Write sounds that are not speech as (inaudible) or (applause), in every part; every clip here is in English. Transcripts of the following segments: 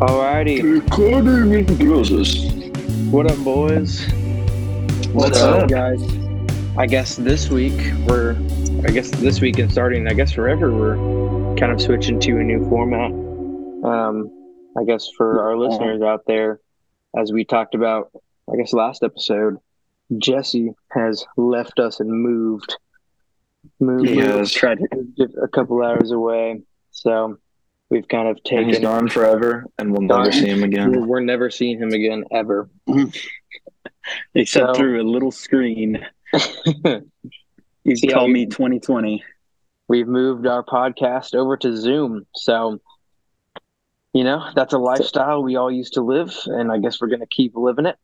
Alrighty. Recording in process. What up, boys? What's So, up? guys? I guess this week we're, I guess this week and starting, I guess forever, we're kind of switching to a new format. Um, I guess for our listeners out there, as we talked about, I guess last episode, Jesse has left us and moved, moved, He has. tried to a couple hours away. So we've kind of And taken. he's gone forever, and we'll never see him again. we're never seeing him again ever. (laughs) except So- through a little screen. You See call me 2020. we've moved our podcast over to Zoom. So, you know, that's a lifestyle we all used to live, and I guess we're going to keep living it.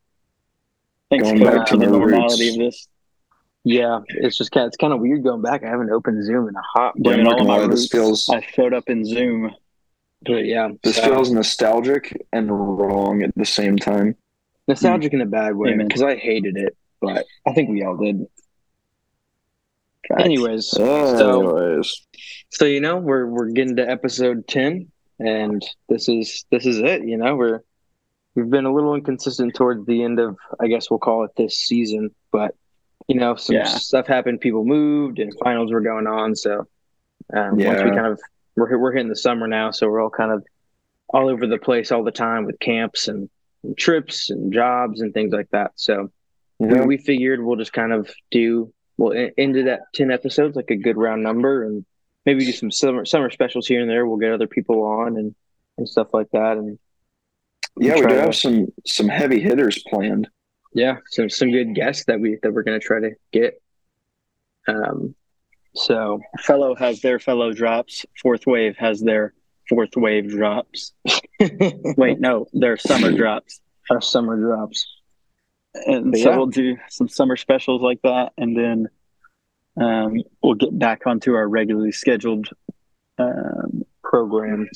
Thanks Going for back to the the normality roots. of this. Yeah, it's just kind of, it's kind of weird going back. I haven't opened Zoom in a hot Yeah, I'm all not of gonna my lie, this roots. feels I showed up in Zoom. But yeah, this so- feels nostalgic and wrong at the same time. nostalgic in a bad way because I hated it, but I think we all did. Anyways, so Anyways, so you know we're we're getting to episode 10 and this is this is it you know we're we've been a little inconsistent towards the end of i guess we'll call it this season but you know some Yeah. stuff happened people moved and finals were going on so um, once we kind of we're, we're hitting the summer now so we're all kind of all over the place all the time with camps and, and trips and jobs and things like that. So we, yeah, we figured we'll just kind of do we'll e- into that 10 episodes like a good round number and maybe do some summer summer specials here and there. We'll get other people on and and stuff like that and yeah, we do to- have some some heavy hitters planned. yeah some some good guests that we that we're going to try to get. Um so Fellow has their fellow drops. Fourth wave has their fourth wave drops. (laughs) Wait, no, their summer (laughs) drops. our summer drops And But so yeah. we'll do some summer specials like that, and then um, we'll get back onto our regularly scheduled um, program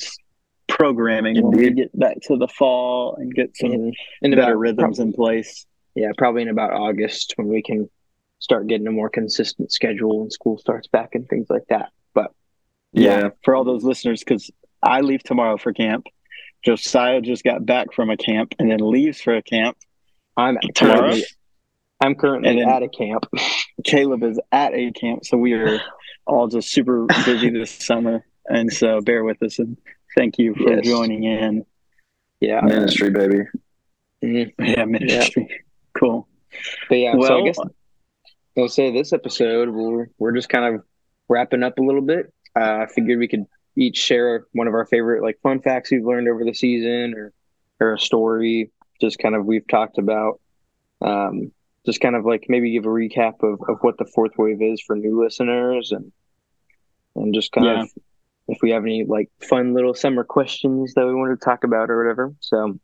programming when we get back to the fall and get some in, in better about, rhythms in place. yeah probably in about august when we can start getting a more consistent schedule when school starts back and things like that but Yeah, for all those listeners because I leave tomorrow for camp. Josiah just got back from a camp and then leaves for a camp. i'm Tomorrow? currently i'm currently And at a camp (laughs) Caleb is at a camp, so we are all just super busy (laughs) this summer. And so bear with us and thank you for Yes. joining in. yeah ministry baby. Mhm. Yeah, ministry. Cool. But yeah, so I Well- guess I'll say this episode we're we're just kind of wrapping up a little bit. Uh, I figured we could each share one of our favorite like fun facts we've learned over the season, or or a story just kind of we've talked about. Um, just kind of like maybe give a recap of, of what the fourth wave is for new listeners, and and just kind Yeah. of if we have any like fun little summer questions that we want to talk about or whatever. So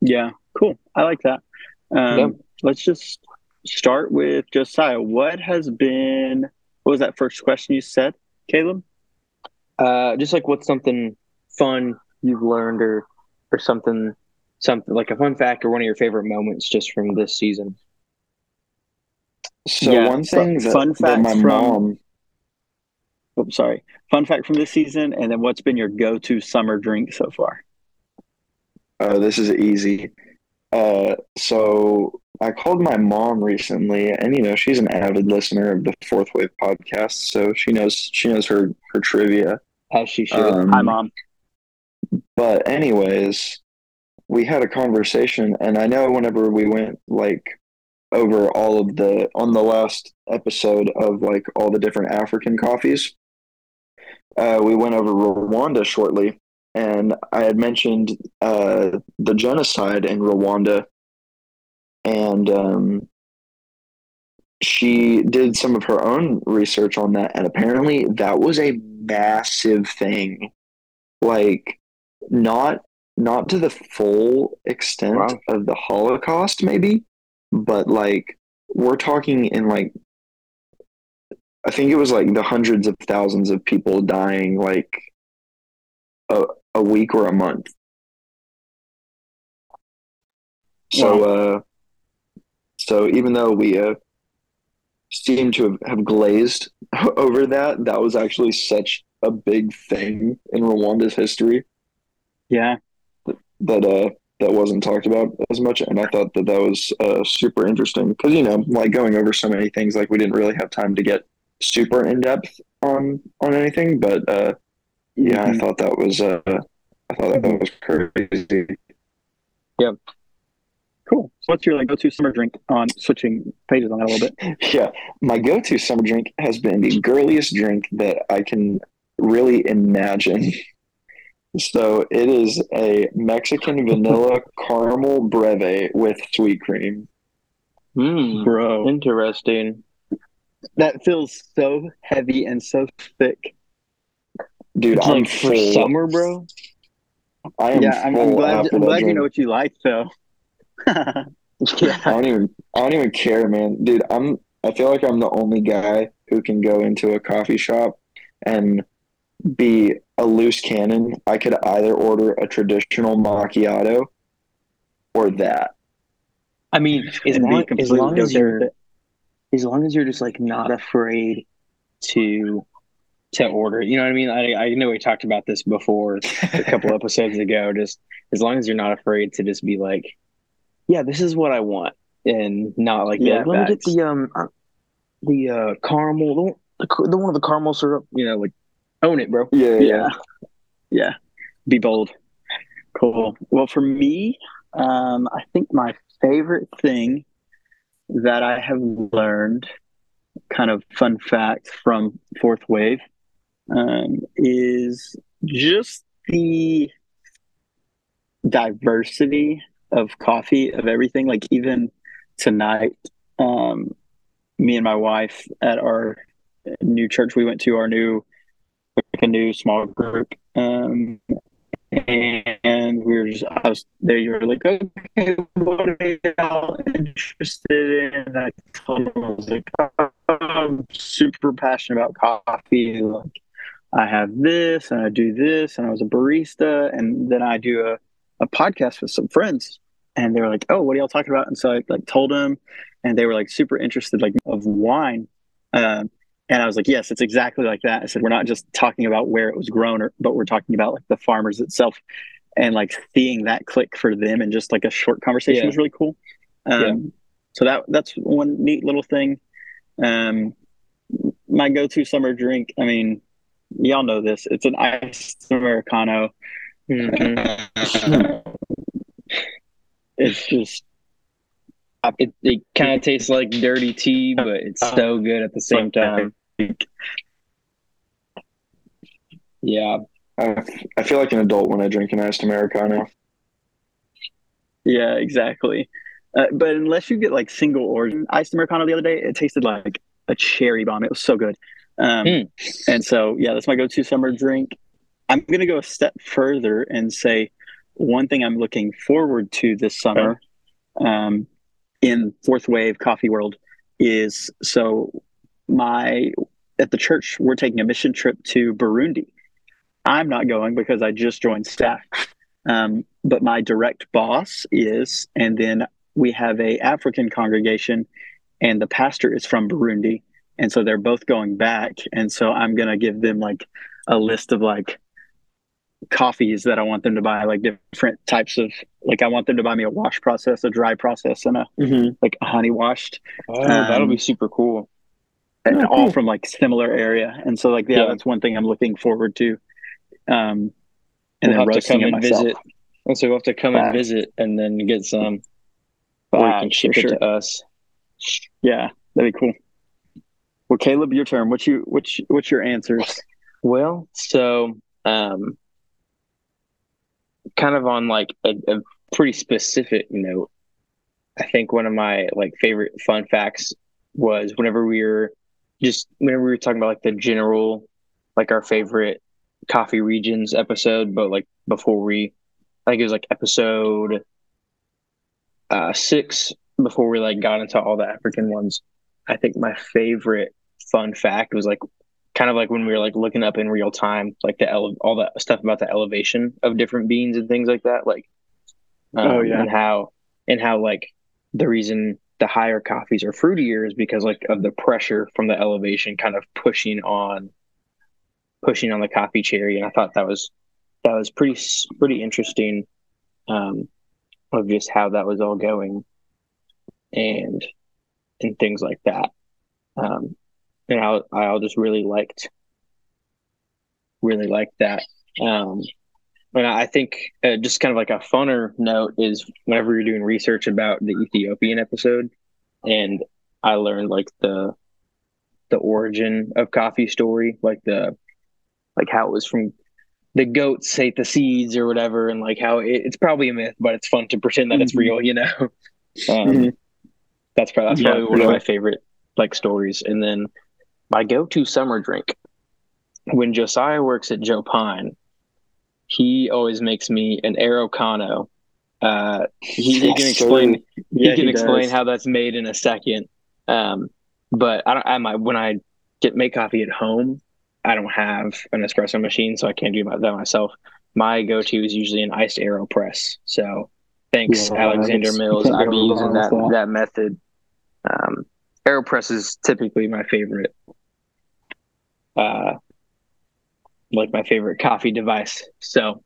Yeah, cool. I like that. Um. Let's just start with Josiah. What has been, what was that first question you said, Caleb? Uh, just like what's something fun you've learned, or or something, something like a fun fact, or one of your favorite moments just from this season. So Yeah, one fu- thing that, fun that my from- mom Oh, sorry. Fun fact from this season, and then what's been your go-to summer drink so far? Uh, this is easy. Uh, so I called my mom recently, and you know she's an avid listener of the Fourth Wave podcast, so she knows she knows her her trivia. As she should. Um, Hi, mom. But anyways, we had a conversation, and I know whenever we went like over all of the on the last episode of like all the different African coffees, uh, we went over Rwanda shortly, and I had mentioned uh, the genocide in Rwanda, and um, she did some of her own research on that, and apparently that was a massive thing, like not not to the full extent Wow. of the Holocaust, maybe, but like we're talking in like I think it was like the hundreds of thousands of people dying like a a week or a month. So uh so even though we uh seem to have, have glazed (laughs) over that, that was actually such a big thing in Rwanda's history. Yeah. that uh that wasn't talked about as much and i thought that that was uh, super interesting because you know like going over so many things like we didn't really have time to get super in depth on on anything but uh yeah i Mhm. thought that was uh i thought that was crazy Cool. So what's your like go-to summer drink on switching pages on that a little bit? (laughs) yeah my go-to summer drink has been the girliest drink that i can really imagine (laughs) so it is a mexican (laughs) vanilla caramel breve with sweet cream Hmm. Bro. Interesting. That feels so heavy and so thick. dude It's i'm like for summer, bro. i am yeah, I'm, I'm glad. after I'm glad you know what you like, though. (laughs) I don't even I don't even care, man. Dude, I'm I feel like I'm the only guy who can go into a coffee shop and be a loose cannon. I could either order a traditional macchiato or that. I mean, as long, as long as you're as long as you're just like not afraid to to order. You know what I mean? I I know we talked about this before a couple (laughs) episodes ago. Just as long as you're not afraid to just be like, yeah, this is what I want, and not like, Yeah, yeah, let me get the um uh, the uh caramel, the, one- the one with the caramel syrup. You know, like own it, bro. Yeah, yeah. Yeah. Be bold. Cool. Well for me um i think my favorite thing that i have learned kind of fun fact from fourth wave um, is just the diversity of coffee of everything. Like even tonight um, me and my wife at our new church we went to our new like a new small group um, and we were just I was there you were like okay what are y'all interested in? I told them I was like I'm super passionate about coffee like I have this and I do this and I was a barista and then I do a, a podcast with some friends and they were like oh what are y'all talking about and so I like told them and they were like super interested like of wine um, and I was like, yes, it's exactly like that. I said, we're not just talking about where it was grown, or, but we're talking about like the farmers itself. And like seeing that click for them and just like a short conversation Yeah. was really cool. Um, Yeah. So that that's one neat little thing. Um, my go-to summer drink. I mean, y'all know this. It's an iced americano. Mhm. (laughs) it's just It it kind of tastes like dirty tea, but it's so good at the same time. Yeah. I, I feel like an adult when I drink an iced americano. Yeah, exactly. Uh, but unless you get like single origin iced americano the other day, it tasted like a cherry bomb. It was so good. Um, Mm. And so, yeah, that's my go-to summer drink. I'm gonna go a step further and say one thing I'm looking forward to this summer um, in fourth wave coffee world is so my at the church we're taking a mission trip to Burundi. I'm not going because I just joined staff. Um, but my direct boss is, and then we have a African congregation, and the pastor is from Burundi, and so they're both going back, and so I'm gonna give them like a list of like coffees that I want them to buy, like different types of like I want them to buy me a wash process, a dry process, and a Mm-hmm. like a honey washed, Oh, that'll Um, be super cool. and Oh, all cool. from like similar area. And so like yeah, Yeah. that's one thing I'm looking forward to. Um, and We'll then have to come and myself. visit. And so we'll have to come and visit and then get some, or you can ship for it sure. to us. Yeah, that'd be cool. Well, Caleb, your turn. What's you what's what's your answers? Well, so um, kind of on like a, a pretty specific note, I think one of my like favorite fun facts was whenever we were just whenever we were talking about like the general, like our favorite coffee regions episode, but like before we, I think it was like episode uh six before we like got into all the African ones. I think my favorite fun fact was like kind of like when we were like looking up in real time, like the ele- all that stuff about the elevation of different beans and things like that, like um, Oh, yeah. and how and how like the reason the higher coffees are fruitier is because like of the pressure from the elevation kind of pushing on pushing on the coffee cherry, and I thought that was that was pretty pretty interesting um, of just how that was all going and and things like that. Um, and I I just really liked really liked that. Um, and I think uh, just kind of like a funner note is whenever you're doing research about the Ethiopian episode, and I learned like the the origin of coffee story, like the like how it was from the goats ate the seeds or whatever, and like how it, it's probably a myth, but it's fun to pretend that mm-hmm. it's real, (laughs) you know. Um, mm-hmm. That's probably that's probably yeah, one yeah. of my favorite like stories. And then my go-to summer drink when Josiah works at Joe Pine, he always makes me an Araucano. Uh, he, he, can (laughs) explain. Yeah, he can he explain how that's made in a second. Um, but I don't. I might when I get make coffee at home, I don't have an espresso machine, so I can't do that myself. My go-to is usually an iced AeroPress. So thanks, yeah, Alexander Mills. I've been using that, that, that method. Um, AeroPress is typically my favorite, uh, like my favorite coffee device. So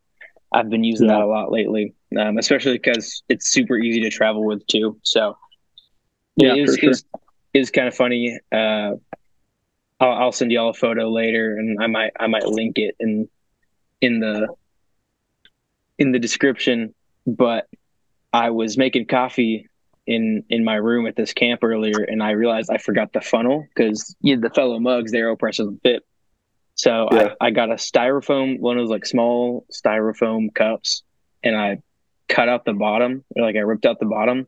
I've been using yeah. that a lot lately, um, especially because it's super easy to travel with too. So yeah, it is, sure. is, is kind of funny. Uh, I'll, I'll send y'all a photo later, and I might I might link it in in the in the description. But I was making coffee in in my room at this camp earlier, and I realized I forgot the funnel because you know, the fellow mugs, the AeroPress doesn't fit. So yeah. I, I got a styrofoam, one of those like small styrofoam cups, and I cut out the bottom, like I ripped out the bottom,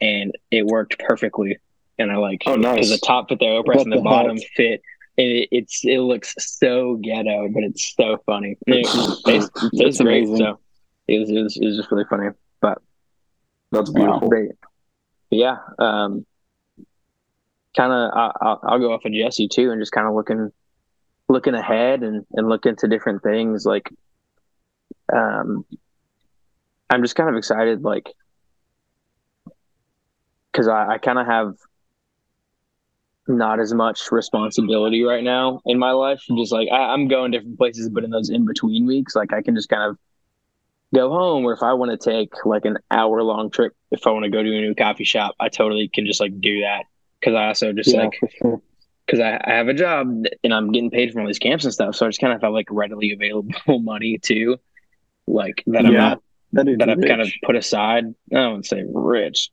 and it worked perfectly. And I like, oh nice, the top fit the AeroPress and the, the bottom fit it, it's it looks so ghetto, but it's so funny. It, it, (clears throat) it tastes great. So it was, it was, it was just really funny. But that's beautiful. But yeah, um, kind of I'll, I'll go off of Jesse too, and just kind of looking looking ahead and and look into different things. Like, um, I'm just kind of excited, like, because I, I kind of have not as much responsibility right now in my life. Just like I, am going different places, but in those in between weeks, like I can just kind of go home. Or if I want to take like an hour long trip, if I want to go to a new coffee shop, I totally can just like do that. Cause I also just yeah, like, sure. cause I, I have a job and I'm getting paid from all these camps and stuff. So I just kind of have like readily available (laughs) money too. Like that I'm not, that, that I've kind of put aside. I don't say rich,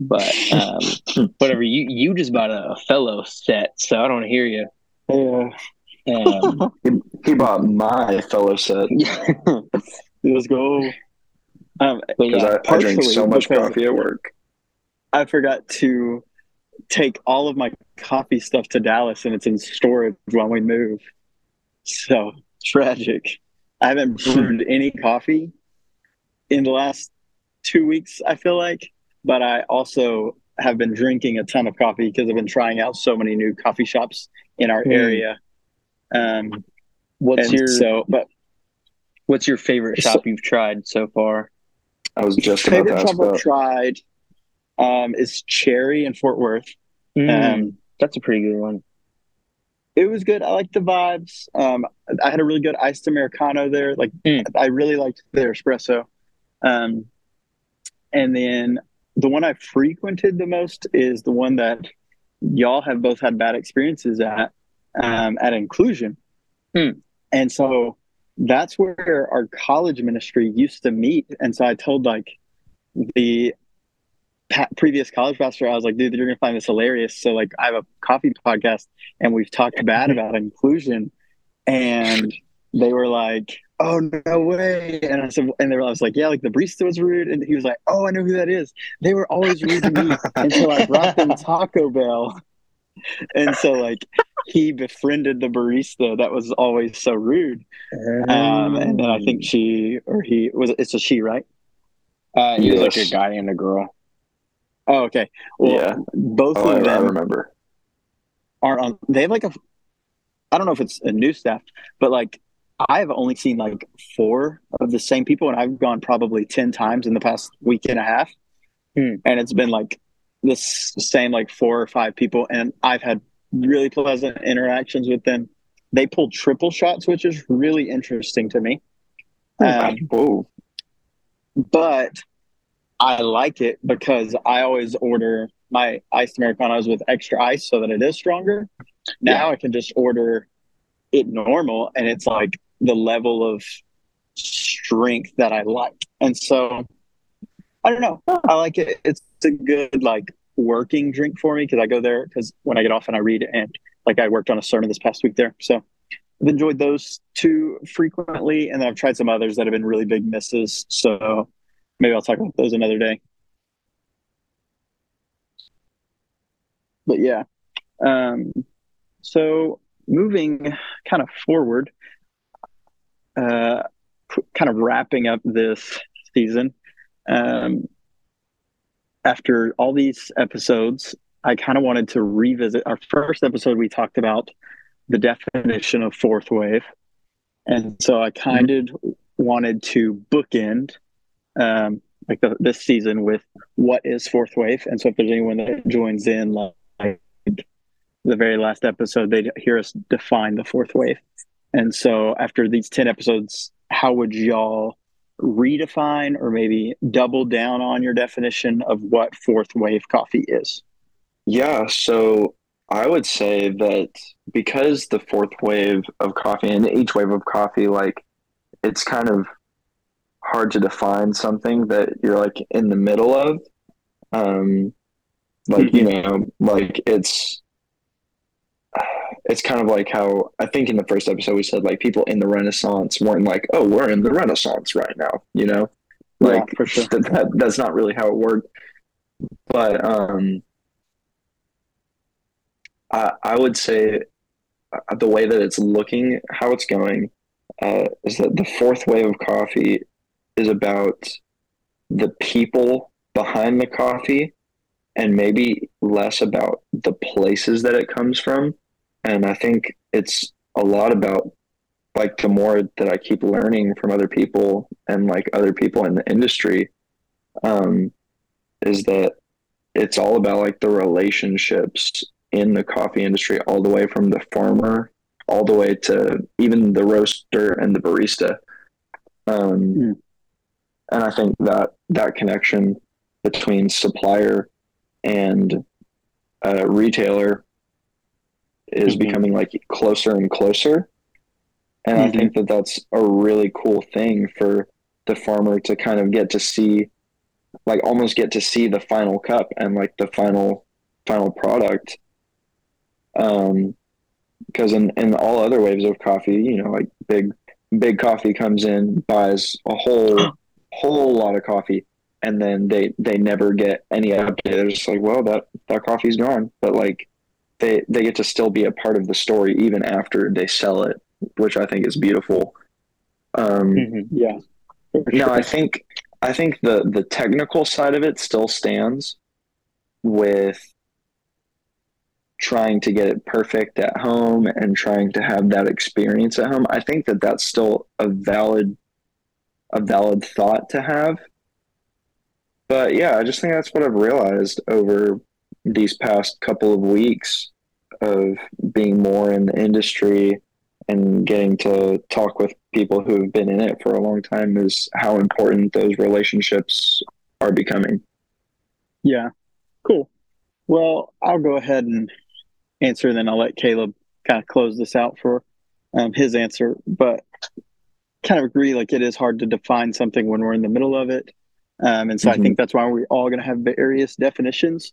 but um, (laughs) whatever. You you just bought a, fellow set, so I don't hear you. Yeah. Um, (laughs) he, he, bought my fellow set. Let's go. Um, because yeah, I, I drink so much coffee at work. I forgot to take all of my coffee stuff to Dallas, and it's in storage when we move. So tragic. I haven't (laughs) brewed any coffee in the last two weeks. I feel like but I also have been drinking a ton of coffee because I've been trying out so many new coffee shops in our mm. area. Um, what's your so? But what's your favorite shop so, you've tried so far? I was just about favorite shop I've tried um, is Cherry in Fort Worth. Mm, um, that's a pretty good one. It was good. I liked the vibes. Um, I had a really good iced americano there. Like mm. I really liked their espresso. Um, and then the one I frequented the most is the one that y'all have both had bad experiences at um, at inclusion. Hmm. And so that's where our college ministry used to meet. And so I told like the pa- previous college pastor, I was like, dude, you're going to find this hilarious. So like I have a coffee podcast and we've talked bad about inclusion. And they were like, oh no way and i said and they were, i was like yeah like the barista was rude and he was like oh i know who that is they were always rude to me until i brought them (laughs) taco bell and so like he befriended the barista that was always so rude um, and then i think she or he was it's a she right uh he yes. was like a guy and a girl oh okay well yeah both oh, of them I remember are on they have like a i don't know if it's a new staff but like I've only seen like four of the same people, and I've gone probably 10 times in the past week and a half. Hmm. And it's been like the same, like four or five people. And I've had really pleasant interactions with them. They pulled triple shots, which is really interesting to me. Um, Whoa. but I like it because I always order my iced Americanos with extra ice so that it is stronger. Now I can just order it normal and it's like the level of strength that I like. And so I don't know. I like it. It's a good like working drink for me because I go there because when I get off and I read and like I worked on a sermon this past week there. So I've enjoyed those two frequently, and I've tried some others that have been really big misses. So maybe I'll talk about those another day. But yeah, um, so moving kind of forward, uh, kind of wrapping up this season. Um, after all these episodes, I kind of wanted to revisit our first episode. We talked about the definition of fourth wave. And so I kind of wanted to bookend um, like the, this season with what is fourth wave. And so if there's anyone that joins in, like the very last episode, they'd hear us define the fourth wave. And so after these 10 episodes, how would y'all redefine or maybe double down on your definition of what fourth wave coffee is? Yeah, so I would say that because the fourth wave of coffee and each wave of coffee, like it's kind of hard to define something that you're like in the middle of. Um, like you know, like it's it's kind of like how I think in the first episode we said like people in the Renaissance weren't like, oh, we're in the Renaissance right now, you know, like Yeah, for sure. that, (laughs) that, that's not really how it worked. But um, I I would say uh, the way that it's looking, how it's going, uh, is that the fourth wave of coffee is about the people behind the coffee and maybe less about the places that it comes from. And I think it's a lot about like the more that I keep learning from other people and like other people in the industry, um, is that it's all about like the relationships in the coffee industry, all the way from the farmer, all the way to even the roaster and the barista. Um, Mm. And I think that that connection between supplier and uh, retailer is Mhm. becoming like closer and closer. And I Mhm. think that that's a really cool thing for the farmer to kind of get to see, like almost get to see the final cup and like the final final product. Um, because in, in all other waves of coffee, you know, like big big coffee comes in, buys a whole whole lot of coffee, and then they they never get any update. They're just like, well, that that coffee's gone, but like they they get to still be a part of the story even after they sell it, which I think is beautiful. Um, Yeah. For no, sure. I think I think the the technical side of it still stands with trying to get it perfect at home and trying to have that experience at home. I think that that's still a valid a valid thought to have. But yeah, I just think that's what I've realized over these past couple of weeks of being more in the industry and getting to talk with people who have been in it for a long time is how important those relationships are becoming. Yeah. Cool. Well, I'll go ahead and answer, then I'll let Caleb kind of close this out for um, his answer. But kind of agree, like it is hard to define something when we're in the middle of it. Um, and so I Mhm. think that's why we're all going to have various definitions.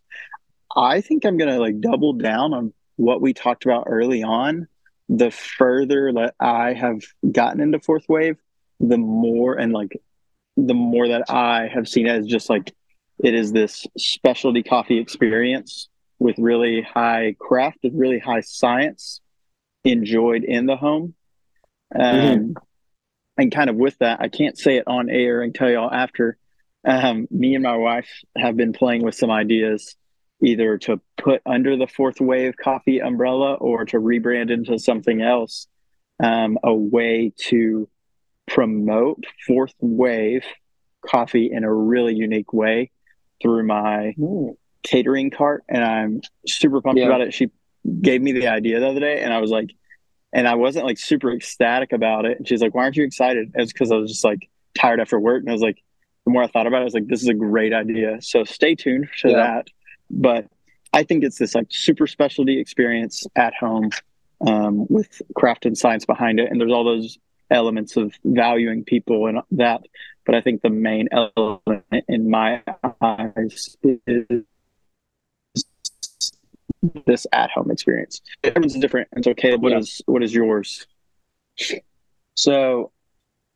I think I'm going to like double down on what we talked about early on. The further that I have gotten into fourth wave, the more and like the more that I have seen it as just like it is this specialty coffee experience with really high craft, with really high science enjoyed in the home. Um, And kind of with that, I can't say it on air and tell y'all after. Um, me and my wife have been playing with some ideas either to put under the fourth wave coffee umbrella or to rebrand into something else. Um, a way to promote fourth wave coffee in a really unique way through my catering cart and I'm super pumped Yeah. about it. She gave me the idea the other day and I was like, and I wasn't like super ecstatic about it. And she's like, "Why aren't you excited?" It's because I was just like tired after work, and I was like, the more I thought about it, I was like, "This is a great idea." So stay tuned to yeah. that. But I think it's this like super specialty experience at home um, with craft and science behind it, and there's all those elements of valuing people and that. But I think the main element in my eyes is this at home experience. Everyone's different. And so Caleb, what yeah. is what is yours? So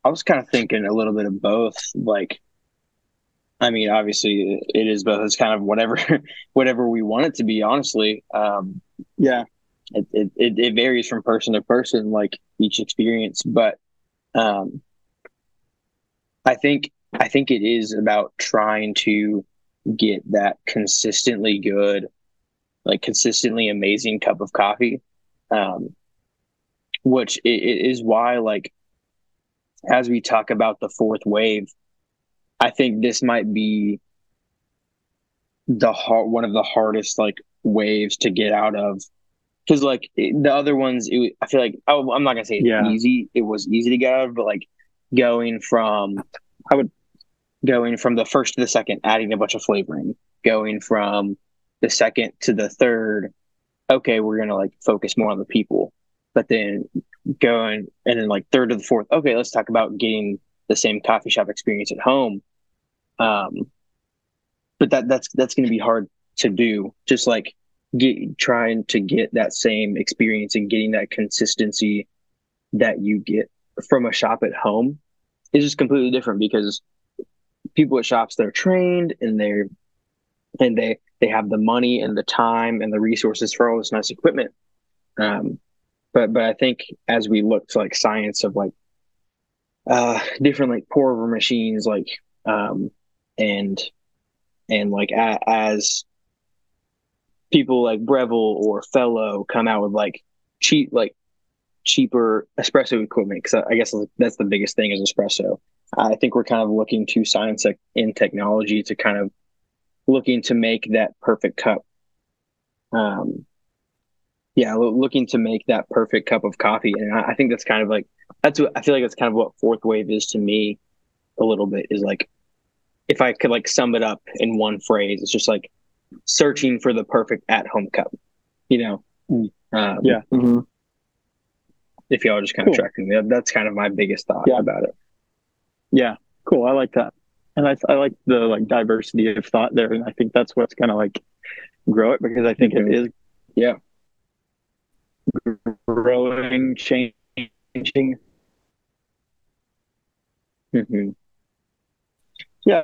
I was kind of thinking a little bit of both. Like I mean, obviously it is both. It's kind of whatever (laughs) whatever we want it to be, honestly. Um yeah. It, it, it, it varies from person to person, like each experience. But um I think I think it is about trying to get that consistently good like consistently amazing cup of coffee um, which it is why like as we talk about the fourth wave i think this might be the hard one of the hardest like waves to get out of because like the other ones it, i feel like oh i'm not gonna say it's yeah. easy it was easy to get out of but like going from i would going from the first to the second adding a bunch of flavoring going from the second to the third, okay, we're gonna like focus more on the people. But then going and then like third to the fourth, okay, let's talk about getting the same coffee shop experience at home. Um, but that that's that's gonna be hard to do. Just like get trying to get that same experience and getting that consistency that you get from a shop at home is just completely different because people at shops they're trained and they're and they they have the money and the time and the resources for all this nice equipment. Um, but but I think as we look to like science of like uh, different like pour over machines, like um, and and like a, as people like Breville or Fellow come out with like cheap like cheaper espresso equipment because I, I guess that's the biggest thing is espresso. I think we're kind of looking to science and technology to kind of looking to make that perfect cup. Um, yeah, looking to make that perfect cup of coffee, and I, I think that's kind of like that's what I feel like that's kind of what fourth wave is to me. A little bit is like if I could like sum it up in one phrase, it's just like searching for the perfect at home cup. You know, mm. um, yeah. Mm-hmm. If y'all are just kind cool. of tracking me, that's kind of my biggest thought yeah. about it. Yeah, cool. I like that and I, I like the like diversity of thought there, and I think that's what's gonna like grow it because I think mm-hmm. it is, yeah, growing, changing. Mm-hmm. Yeah.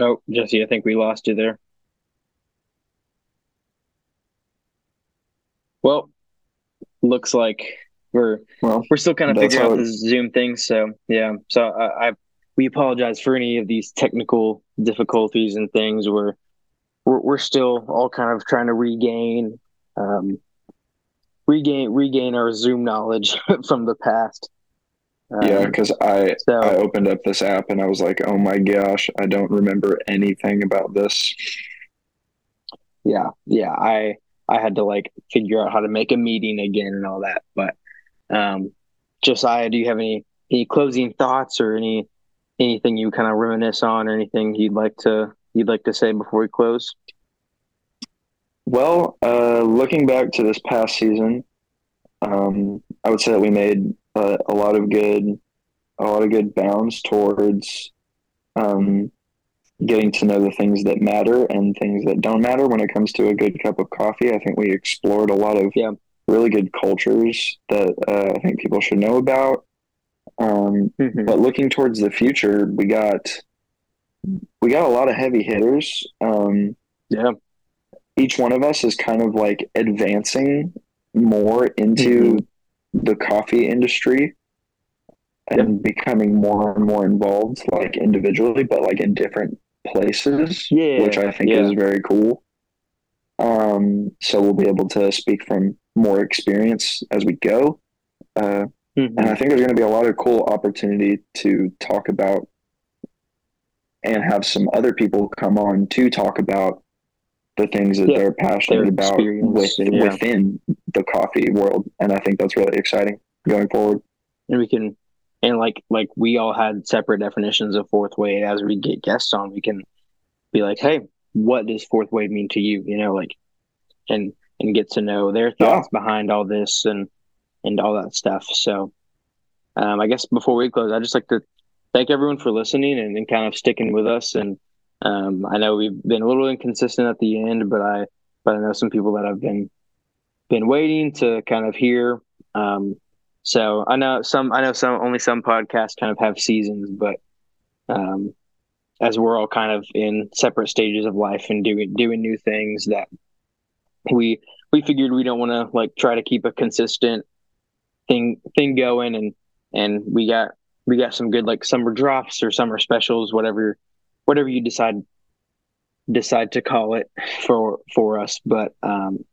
Oh, Jesse, I think we lost you there. Well, looks like we're well, we're still kind of figuring out the Zoom thing. So yeah, so I, I, we apologize for any of these technical difficulties and things. We're we're, we're still all kind of trying to regain um, regain regain our Zoom knowledge (laughs) from the past. Um, yeah, because I so, I opened up this app and I was like, oh my gosh, I don't remember anything about this. Yeah, yeah, I I had to like figure out how to make a meeting again and all that, but um, Josiah, do you have any any closing thoughts or any anything you kind of reminisce on or anything you'd like to you'd like to say before we close? Well, uh, looking back to this past season, um, I would say that we made uh, a lot of good a lot of good bounds towards um, getting to know the things that matter and things that don't matter when it comes to a good cup of coffee. I think we explored a lot of yeah really good cultures that uh, I think people should know about. Um, mm-hmm. But looking towards the future, we got we got a lot of heavy hitters. Um, yeah, each one of us is kind of like advancing more into mm-hmm. The coffee industry and becoming more and more involved, like individually, but like in different places. Yeah, which I think yeah. is very cool. Um, so we'll be able to speak from more experience as we go. Uh, mm-hmm. And I think there's going to be a lot of cool opportunity to talk about and have some other people come on to talk about the things that Yeah, they're passionate about with, yeah. within the coffee world. And I think that's really exciting going forward. and we can and like like we all had separate definitions of fourth wave as we get guests on we can be like hey what does fourth wave mean to you you know like and and get to know their thoughts behind all this and and all that stuff so um i guess before we close i'd just like to thank everyone for listening and, and kind of sticking with us and um i know we've been a little inconsistent at the end but i but i know some people that have been been waiting to kind of hear um so I know some I know some only some podcasts kind of have seasons, but um, as we're all kind of in separate stages of life and doing doing new things that we we figured we don't want to like try to keep a consistent thing thing going and and we got we got some good like summer drops or summer specials whatever whatever you decide decide to call it for for us but um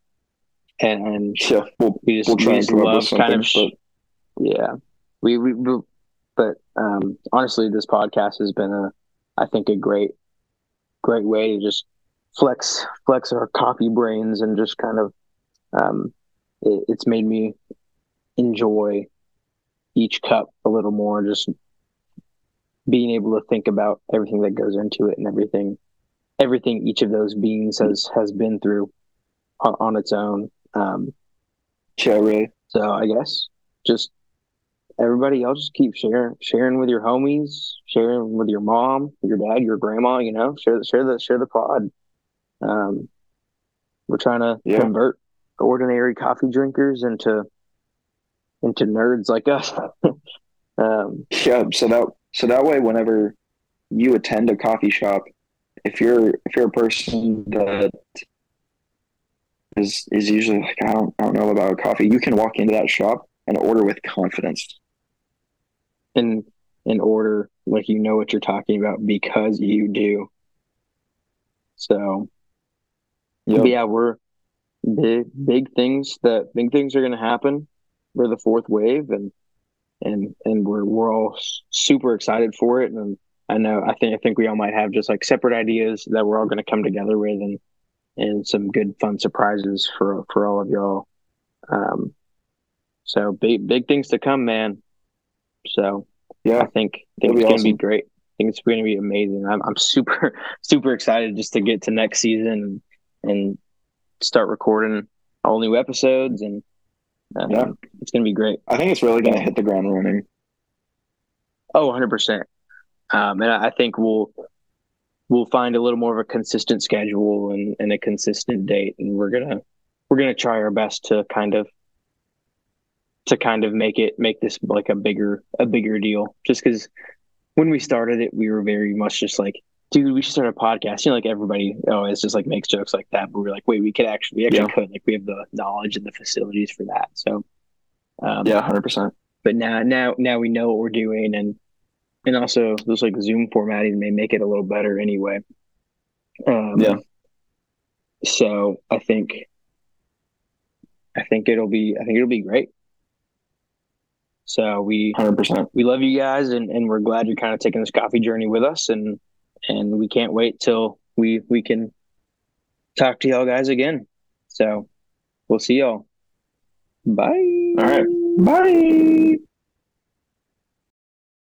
and, Yeah, we'll, we just, we'll try we just come love kind of sh- yeah. We, we we but um honestly this podcast has been a i think a great great way to just flex flex our coffee brains and just kind of um it, it's made me enjoy each cup a little more just being able to think about everything that goes into it and everything everything each of those beans has has been through on, on its own um yeah, so I guess just everybody, y'all just keep sharing, sharing with your homies, sharing with your mom, your dad, your grandma. You know, share share the share the pod. Um, we're trying to Yeah. convert ordinary coffee drinkers into into nerds like us. (laughs) um, Yeah, so that so that way, whenever you attend a coffee shop, if you're if you're a person that is is usually like I don't I don't know about coffee, you can walk into that shop and order with confidence. in in order, like you know what you're talking about because you do. So Yep. Yeah, we're big big things that big things are going to happen. We're the fourth wave, and and and we're we're all super excited for it. And I know I think I think we all might have just like separate ideas that we're all going to come together with, and and some good fun surprises for for all of y'all. Um, so big big things to come, man. So Yeah, I think I think It'll it's going to be great. I think it's going to be amazing. I'm I'm super (laughs) super excited just to get to next season and, and start recording all new episodes and um, Yeah. it's going to be great. I think it's really going to hit the ground running. Oh, 100%. Um, and I think we'll we'll find a little more of a consistent schedule and, and a consistent date and we're going to we're to try our best to kind of to kind of make it make this like a bigger a bigger deal just cuz when we started it we were very much just like dude we should start a podcast you know like everybody always just like makes jokes like that but we are like wait we could actually we actually Yeah. could like we have the knowledge and the facilities for that so um, Yeah, hundred percent. but now now now we know what we're doing and and also those like zoom formatting may make it a little better anyway um Yeah. so i think i think it'll be i think it'll be great so we Hundred percent. we love you guys and, and we're glad you're kind of taking this coffee journey with us and and we can't wait till we we can talk to y'all guys again so we'll see y'all bye All right. Bye.